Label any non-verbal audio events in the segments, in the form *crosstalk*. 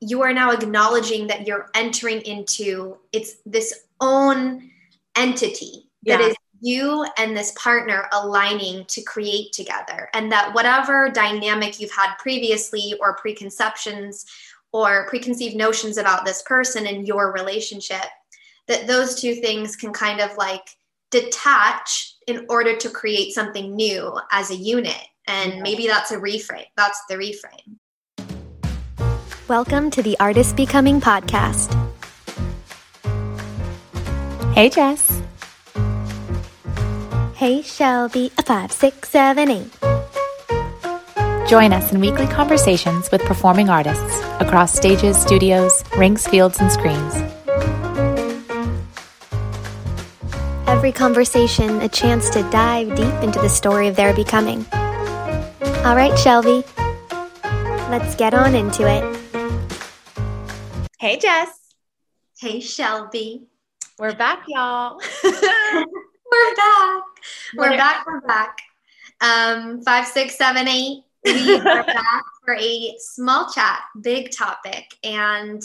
you are now acknowledging that you're entering into it's this own entity that yeah. is you and this partner aligning to create together. And that whatever dynamic you've had previously or preconceptions or preconceived notions about this person and your relationship that those two things can kind of like detach in order to create something new as a unit. And maybe that's a reframe that's the reframe Welcome to the Artist Becoming Podcast. Hey, Jess. Hey, Shelby. A five, six, seven, eight. Join us in weekly conversations with performing artists across stages, studios, rinks, fields, and screens. Every conversation a chance to dive deep into the story of their becoming. All right, Shelby. Let's get on into it. Hey, Jess. Hey, Shelby. We're back, y'all. *laughs* we're back. We're back. We're back. Um, five, six, seven, eight. We *laughs* are back for a small chat, big topic, and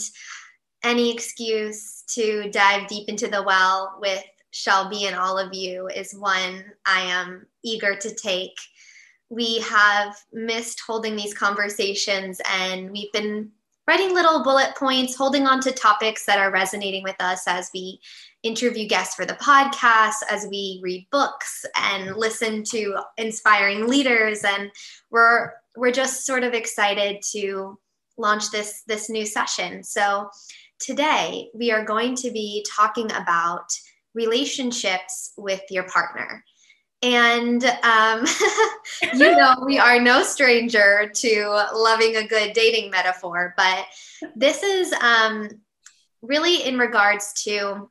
any excuse to dive deep into the well with Shelby and all of you is one I am eager to take. We have missed holding these conversations, and we've been writing little bullet points, holding on to topics that are resonating with us as we interview guests for the podcast, as we read books and listen to inspiring leaders. And we're we're just sort of excited to launch this this new session. So today we are going to be talking about relationships with your partner. And, um, *laughs* you know, we are no stranger to loving a good dating metaphor, but this is um, really in regards to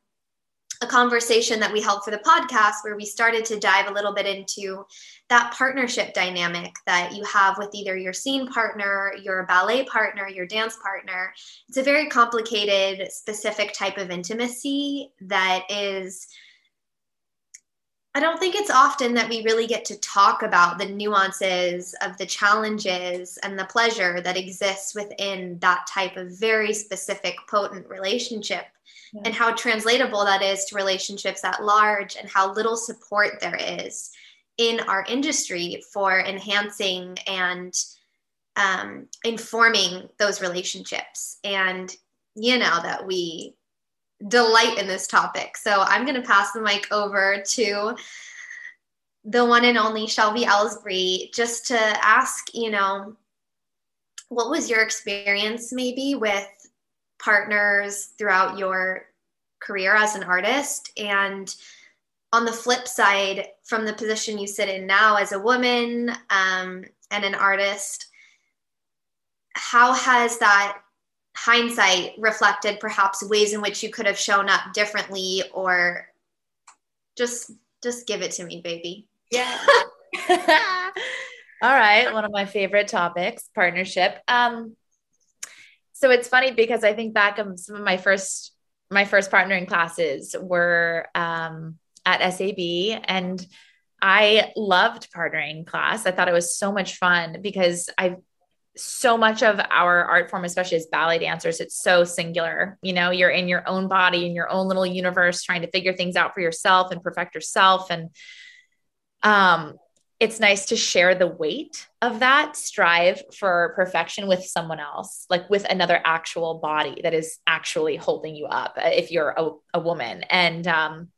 a conversation that we held for the podcast where we started to dive a little bit into that partnership dynamic that you have with either your scene partner, your ballet partner, your dance partner. It's a very complicated, specific type of intimacy that is I don't think it's often that we really get to talk about the nuances of the challenges and the pleasure that exists within that type of very specific, potent relationship, yeah. and how translatable that is to relationships at large, and how little support there is in our industry for enhancing and um, informing those relationships. And you know that we delight in this topic. So I'm going to pass the mic over to the one and only Shelby Elsbree just to ask, you know, what was your experience maybe with partners throughout your career as an artist? And on the flip side, from the position you sit in now as a woman um, and an artist, how has that hindsight reflected perhaps ways in which you could have shown up differently or just just give it to me baby. Yeah. *laughs* All right. One of my favorite topics partnership. Um so it's funny because i think back of some of my first my first partnering classes were um at sab and I loved partnering class. I thought it was so much fun because I so much of our art form, especially as ballet dancers, it's so singular. You know, you're in your own body, in your own little universe, trying to figure things out for yourself and perfect yourself. And um, it's nice to share the weight of that strive for perfection with someone else, like with another actual body that is actually holding you up uh, if you're a, a woman. And um,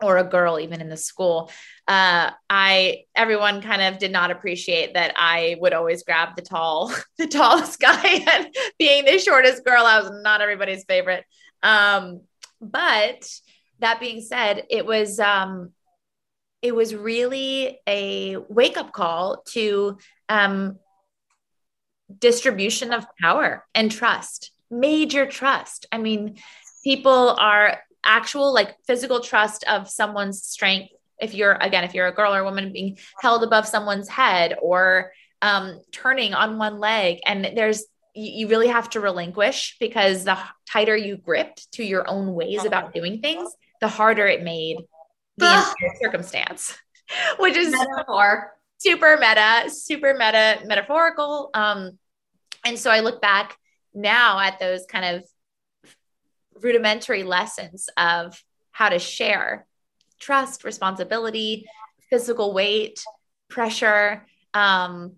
or a girl even in the school uh, i everyone kind of did not appreciate that i would always grab the tall *laughs* the tallest *laughs* guy and being the shortest girl i was not everybody's favorite. Um, but that being said it was um, it was really a wake up call to um, distribution of power and trust major trust. I mean people are actual like physical trust of someone's strength. If you're again if you're a girl or a woman being held above someone's head or um, turning on one leg and there's you, really have to relinquish because the tighter you gripped to your own ways about doing things the harder it made the circumstance *laughs* which is metaphor. super meta super meta metaphorical. Um and so i look back now at those kind of rudimentary lessons of how to share trust, responsibility, physical weight, pressure. Um,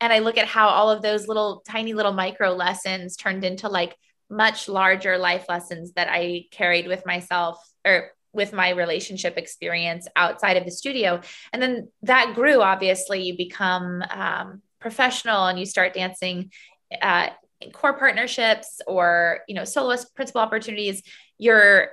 and I look at how all of those little tiny little micro lessons turned into like much larger life lessons that I carried with myself or with my relationship experience outside of the studio. And then that grew, obviously, you become um, professional and you start dancing uh, core partnerships or, you know, soloist principal opportunities. You're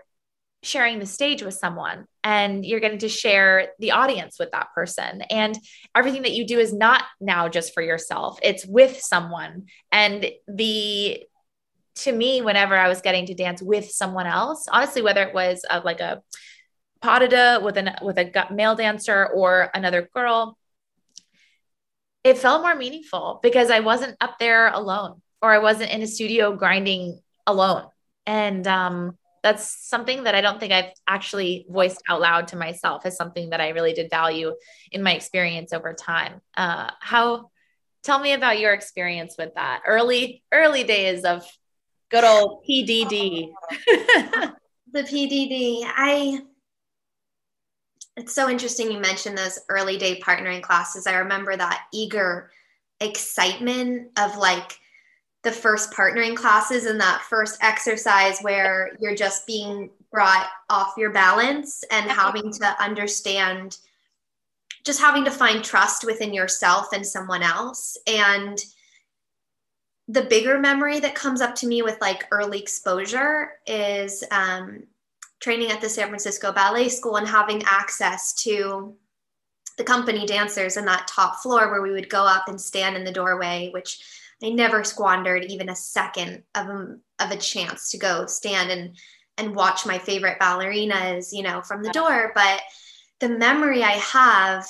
sharing the stage with someone and you're getting to share the audience with that person. And everything that you do is not now just for yourself. It's with someone. And the to me whenever i was getting to dance with someone else honestly whether it was like a pas de deux with an with a male dancer or another girl it felt more meaningful because i wasn't up there alone or i wasn't in a studio grinding alone and um that's something that I don't think I've actually voiced out loud to myself as something that I really did value in my experience over time. Uh, how, tell me about your experience with that early, early days of good old PDD. the PDD. I, it's so interesting you mentioned those early day partnering classes. I remember that eager excitement of like, the first partnering classes and that first exercise where you're just being brought off your balance and having to understand just having to find trust within yourself and someone else. And the bigger memory that comes up to me with like early exposure is um, training at the san francisco ballet school and having access to the company dancers in that top floor where we would go up and stand in the doorway which I never squandered even a second of a, of a chance to go stand and and watch my favorite ballerinas, you know, from the door. But the memory I have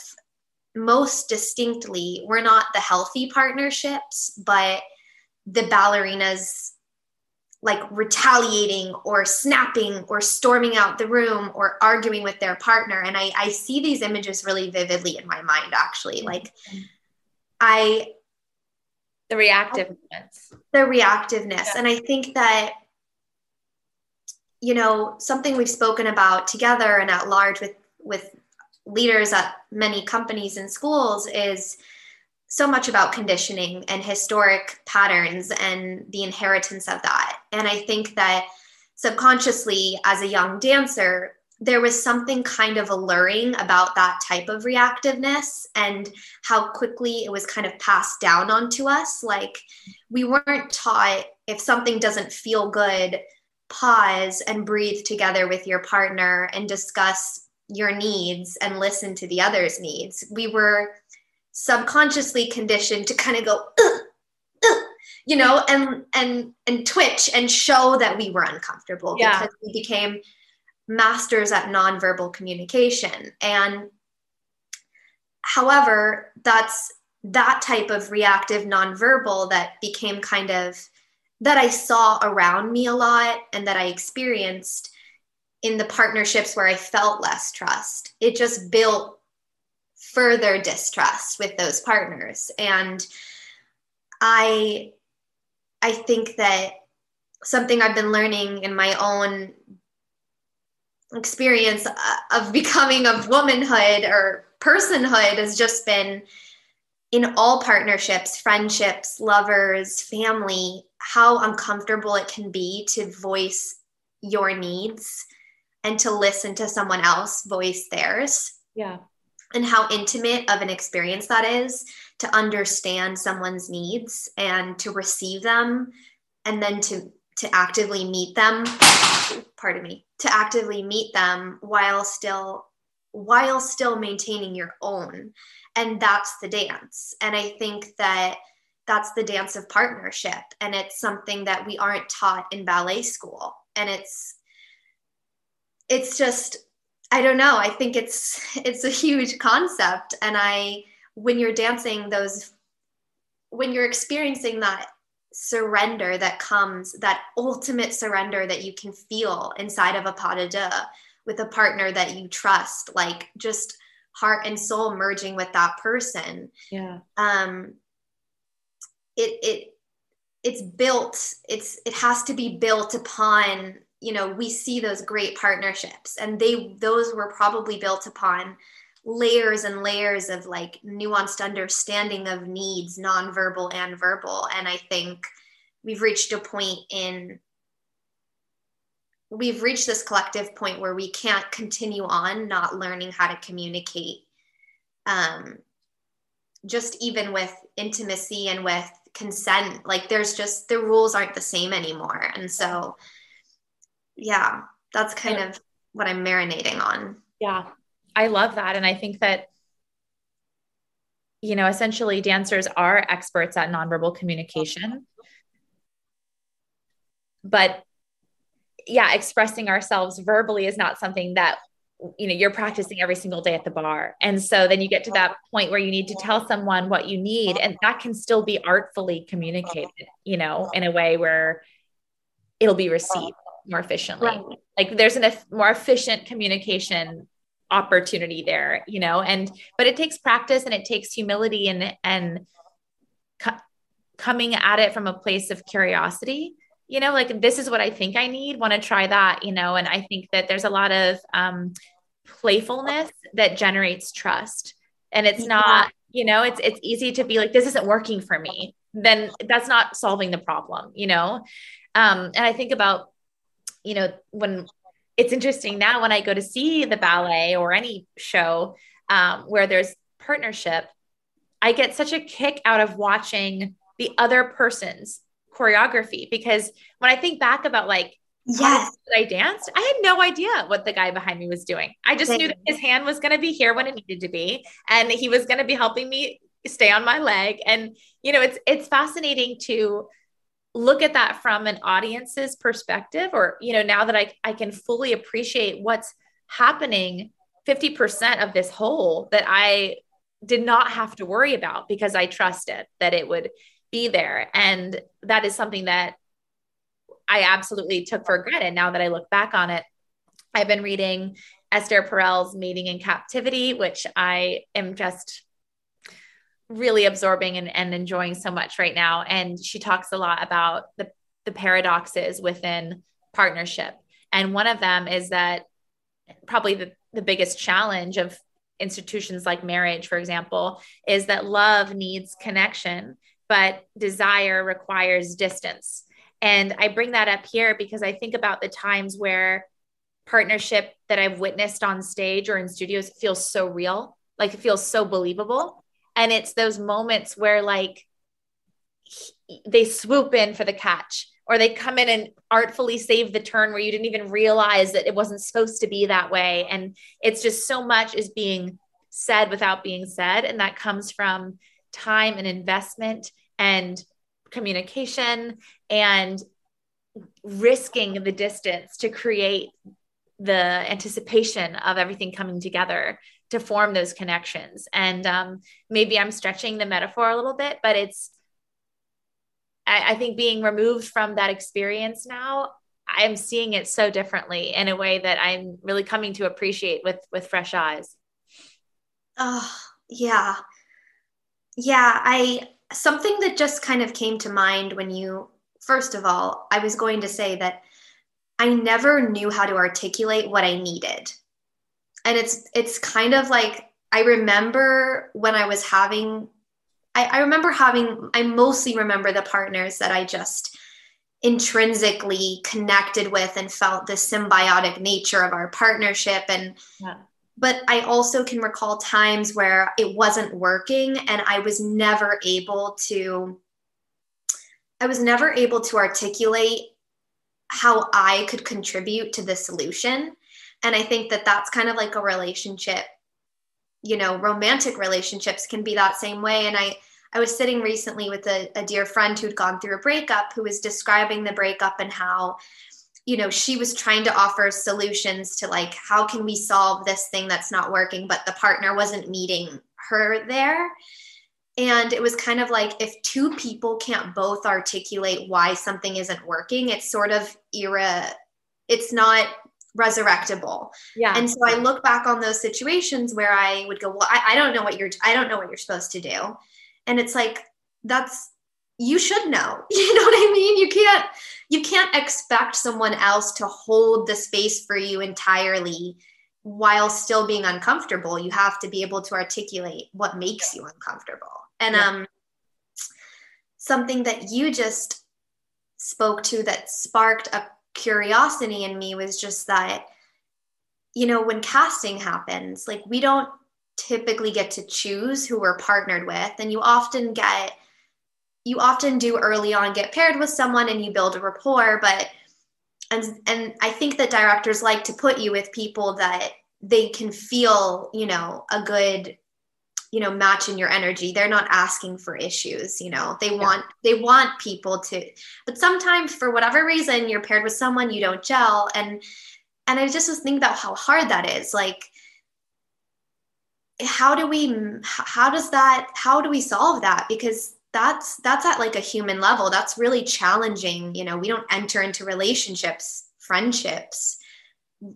most distinctly were not the healthy partnerships, but the ballerinas like retaliating or snapping or storming out the room or arguing with their partner. And I, I see these images really vividly in my mind, actually. Mm-hmm. Like, I the reactiveness the reactiveness. Yeah. and i think that you know something we've spoken about together and at large with with leaders at many companies and schools is so much about conditioning and historic patterns and the inheritance of that. And i think that subconsciously as a young dancer there was something kind of alluring about that type of reactiveness and how quickly it was kind of passed down onto us. Like we weren't taught if something doesn't feel good, pause and breathe together with your partner and discuss your needs and listen to the other's needs. We were subconsciously conditioned to kind of go, Ugh! *clears throat* you know and and and twitch and show that we were uncomfortable yeah. because we became masters at nonverbal communication. And however, that's that type of reactive nonverbal that became kind of that I saw around me a lot and that I experienced in the partnerships where I felt less trust. It just built further distrust with those partners. And I I think that something I've been learning in my own experience uh, of becoming of womanhood or personhood has just been in all partnerships, friendships, lovers, family, how uncomfortable it can be to voice your needs and to listen to someone else voice theirs. Yeah. And how intimate of an experience that is to understand someone's needs and to receive them and then to to actively meet them pardon me to actively meet them while still while still maintaining your own. And that's the dance. And i think that that's the dance of partnership. And it's something that we aren't taught in ballet school. And it's it's just i don't know. I think it's *laughs* it's a huge concept. And i when you're dancing those when you're experiencing that surrender that comes, that ultimate surrender that you can feel inside of a pas de deux with a partner that you trust, like just heart and soul merging with that person. Yeah. Um, it, it, it's built it's it has to be built upon you know we see those great partnerships and they those were probably built upon layers and layers of like nuanced understanding of needs nonverbal and verbal. And i think we've reached a point in we've reached this collective point where we can't continue on not learning how to communicate um, just even with intimacy and with consent. Like there's just the rules aren't the same anymore. And so yeah that's kind yeah. of what i'm marinating on. Yeah i love that. And i think that you know essentially dancers are experts at nonverbal communication. But yeah expressing ourselves verbally is not something that you know you're practicing every single day at the barre. And so then you get to that point where you need to tell someone what you need and that can still be artfully communicated you know in a way where it'll be received more efficiently. Right. like there's an more efficient communication opportunity there you know and but it takes practice and it takes humility and and co- coming at it from a place of curiosity. You know like this is what i think i need want to try that you know and i think that there's a lot of um, playfulness that generates trust. And it's not you know it's it's easy to be like this isn't working for me. Then that's not solving the problem you know? Um and i think about you know when it's interesting now when i go to see the ballet or any show um, where there's partnership i get such a kick out of watching the other person's choreography. Because when I think back about like yes. I danced, I had no idea what the guy behind me was doing. I just knew that his hand was going to be here when it needed to be and he was going to be helping me stay on my leg. And you know it's it's fascinating to look at that from an audience's perspective or you know now that I I can fully appreciate what's happening 50% of this whole that I did not have to worry about because I trusted that it would be there. And that is something that I absolutely took for granted now that I look back on it. I've been reading Esther Perel's Mating in Captivity, which I am just really absorbing and, and enjoying so much right now. And she talks a lot about the, the paradoxes within partnership. And one of them is that probably the, the biggest challenge of institutions like marriage, for example, is that love needs connection but desire requires distance. And I bring that up here because I think about the times where partnership that I've witnessed on stage or in studios feels so real, like it feels so believable. And it's those moments where like they swoop in for the catch or they come in and artfully save the turn where you didn't even realize that it wasn't supposed to be that way. And it's just so much is being said without being said. And that comes from time and investment and communication and risking the distance to create the anticipation of everything coming together to form those connections. And um, maybe I'm stretching the metaphor a little bit, but it's, I, I think being removed from that experience now, I'm seeing it so differently in a way that I'm really coming to appreciate with with fresh eyes. Oh, yeah. Yeah, I something that just kind of came to mind when you first of all, I was going to say that I never knew how to articulate what I needed. And it's it's kind of like I remember when I was having I, I remember having I mostly remember the partners that I just intrinsically connected with and felt the symbiotic nature of our partnership and yeah but I also can recall times where it wasn't working and I was never able to I was never able to articulate how I could contribute to the solution. And I think that that's kind of like a relationship. You know, romantic relationships can be that same way. And I, I was sitting recently with a, a dear friend who'd gone through a breakup who was describing the breakup and how you know she was trying to offer solutions to like how can we solve this thing that's not working but the partner wasn't meeting her there and it was kind of like if two people can't both articulate why something isn't working it's sort of era it's not resurrectable yeah and so i look back on those situations where i would go well I, I don't know what you're i don't know what you're supposed to do and it's like that's you should know. *laughs* You know what I mean? You can't you can't expect someone else to hold the space for you entirely while still being uncomfortable. You have to be able to articulate what makes you uncomfortable. And yeah. um something that you just spoke to that sparked a curiosity in me was just that you know when casting happens like we don't typically get to choose who we're partnered with. And you often get you often do early on get paired with someone and you build a rapport. But and and i think that directors like to put you with people that they can feel you know a good you know match in your energy. They're not asking for issues you know. They yeah. want they want people to but sometimes for whatever reason you're paired with someone you don't gel. And and i just was thinking about how hard that is. Like how do we how does that how do we solve that? Because that's that's at like a human level. That's really challenging. You know we don't enter into relationships friendships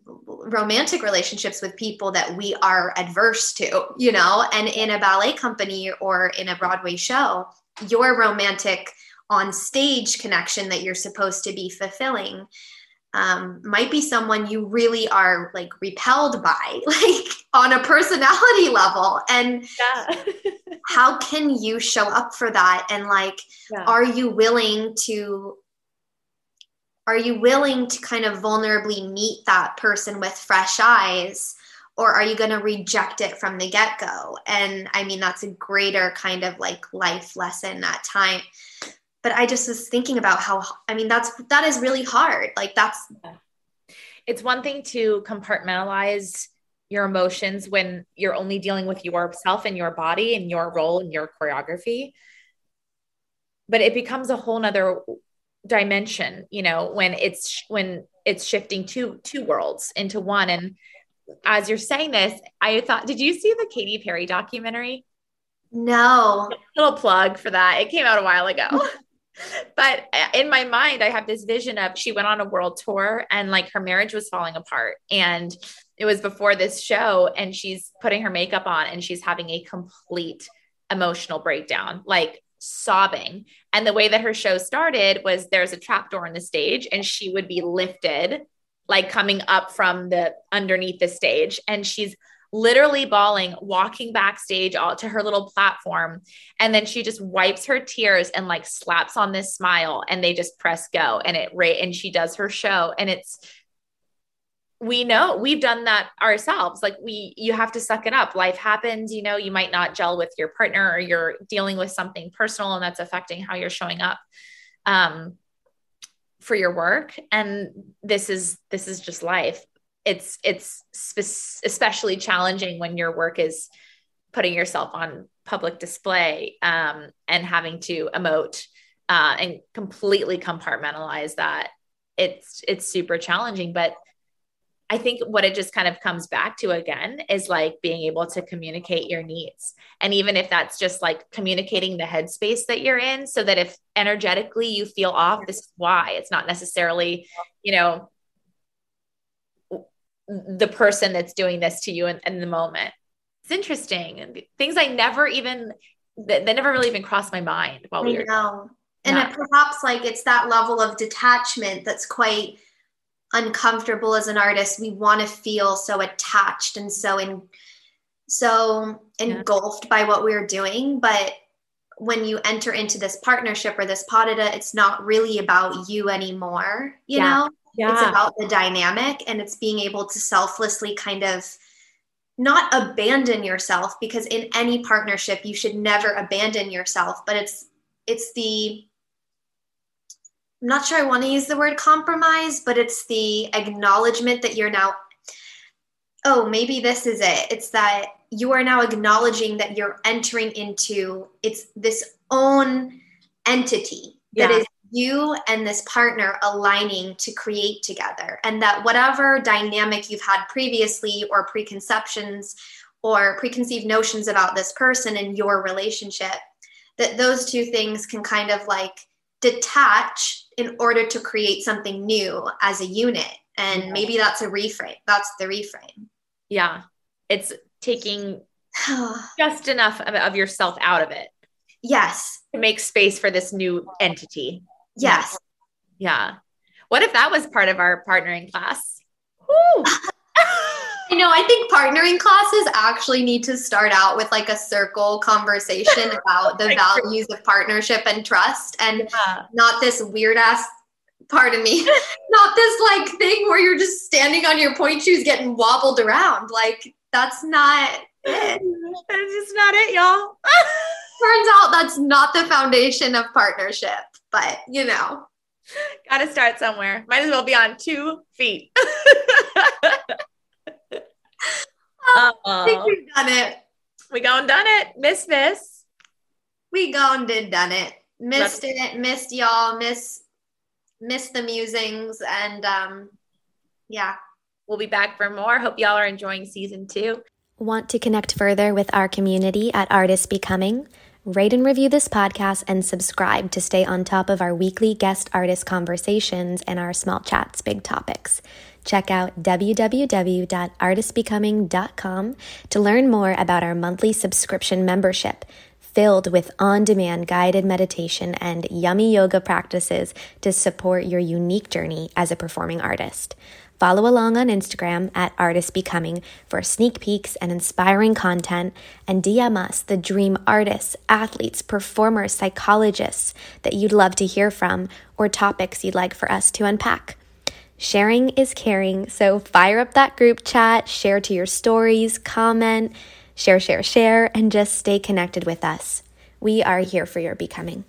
romantic relationships with people that we are adverse to you know and in a ballet company or in a broadway show your romantic on stage connection that you're supposed to be fulfilling um, might be someone you really are like repelled by, *laughs* like on a personality level. And yeah. *laughs* how can you show up for that? And like, yeah. are you willing to? Are you willing to kind of vulnerably meet that person with fresh eyes? Or are you going to reject it from the get go? And I mean, that's a greater kind of like life lesson at time but I just was thinking about how I mean that's that is really hard. Like that's it's one thing to compartmentalize your emotions when you're only dealing with yourself and your body and your role and your choreography. But it becomes a whole nother dimension, you know, when it's when it's shifting two two worlds into one. And as you're saying this, I thought, did you see the Katy Perry documentary? No. A little plug for that. It came out a while ago. *laughs* but uh, in my mind, I have this vision of she went on a world tour and like her marriage was falling apart. And it was before this show, and she's putting her makeup on and she's having a complete emotional breakdown, like sobbing. And the way that her show started was there's a trap door on the stage, and she would be lifted, like coming up from the underneath the stage. And she's literally bawling, walking backstage all to her little platform. And then she just wipes her tears and like slaps on this smile and they just press go and it right and she does her show. And it's we know we've done that ourselves. Like we you have to suck it up. Life happens, you know, you might not gel with your partner or you're dealing with something personal and that's affecting how you're showing up. Um for your work and this is this is just life it's it's spe- especially challenging when your work is putting yourself on public display um, and having to emote uh, and completely compartmentalize that it's it's super challenging but i think what it just kind of comes back to again is like being able to communicate your needs and even if that's just like communicating the headspace that you're in so that if energetically you feel off this is why it's not necessarily you know the person that's doing this to you in, in the moment. It's interesting. And things I never even that, that never really even crossed my mind while we I were know. And perhaps like it's that level of detachment that's quite uncomfortable as an artist. We want to feel so attached and so in so engulfed yeah. by what we're doing, but when you enter into this partnership or this pas it's not really about you anymore, you yeah. know? Yeah. It's about the dynamic and it's being able to selflessly kind of not abandon yourself because in any partnership you should never abandon yourself, but it's it's the I'm not sure I want to use the word compromise, but it's the acknowledgement that you're now oh, maybe this is it. It's that you are now acknowledging that you're entering into it's this own entity yeah. that is you and this partner aligning to create together and that whatever dynamic you've had previously or preconceptions or preconceived notions about this person and your relationship that those two things can kind of like detach in order to create something new as a unit and maybe that's a reframe that's the reframe yeah it's taking *sighs* just enough of, of yourself out of it yes to make space for this new entity. Yes. Yeah. What if that was part of our partnering class? Woo. *laughs* You know, I think partnering classes actually need to start out with like a circle conversation *laughs* about the values of partnership and trust and yeah. not this weird ass part of me, *laughs* not this like thing where you're just standing on your pointe shoes getting wobbled around. Like that's not it. *laughs* That's just not it, y'all. Turns out that's not the foundation of partnership, but you know. Gotta start somewhere. Might as well be on two feet. I think we've done it. We gone done it. Miss Miss. We gone did done it. Missed Let's- it. Missed y'all. Miss missed the musings and um yeah. We'll be back for more. Hope y'all are enjoying season two. Want to connect further with our community at Artist Becoming? Rate and review this podcast and subscribe to stay on top of our weekly guest artist conversations and our small chats, big topics. Check out www.artistbecoming.com to learn more about our monthly subscription membership filled with on demand guided meditation and yummy yoga practices to support your unique journey as a performing artist. Follow along on Instagram at Artist Becoming for sneak peeks and inspiring content, and DM us the dream artists, athletes, performers, psychologists that you'd love to hear from or topics you'd like for us to unpack. Sharing is caring, so fire up that group chat, share to your stories, comment, share, share, share, and just stay connected with us. We are here for your becoming.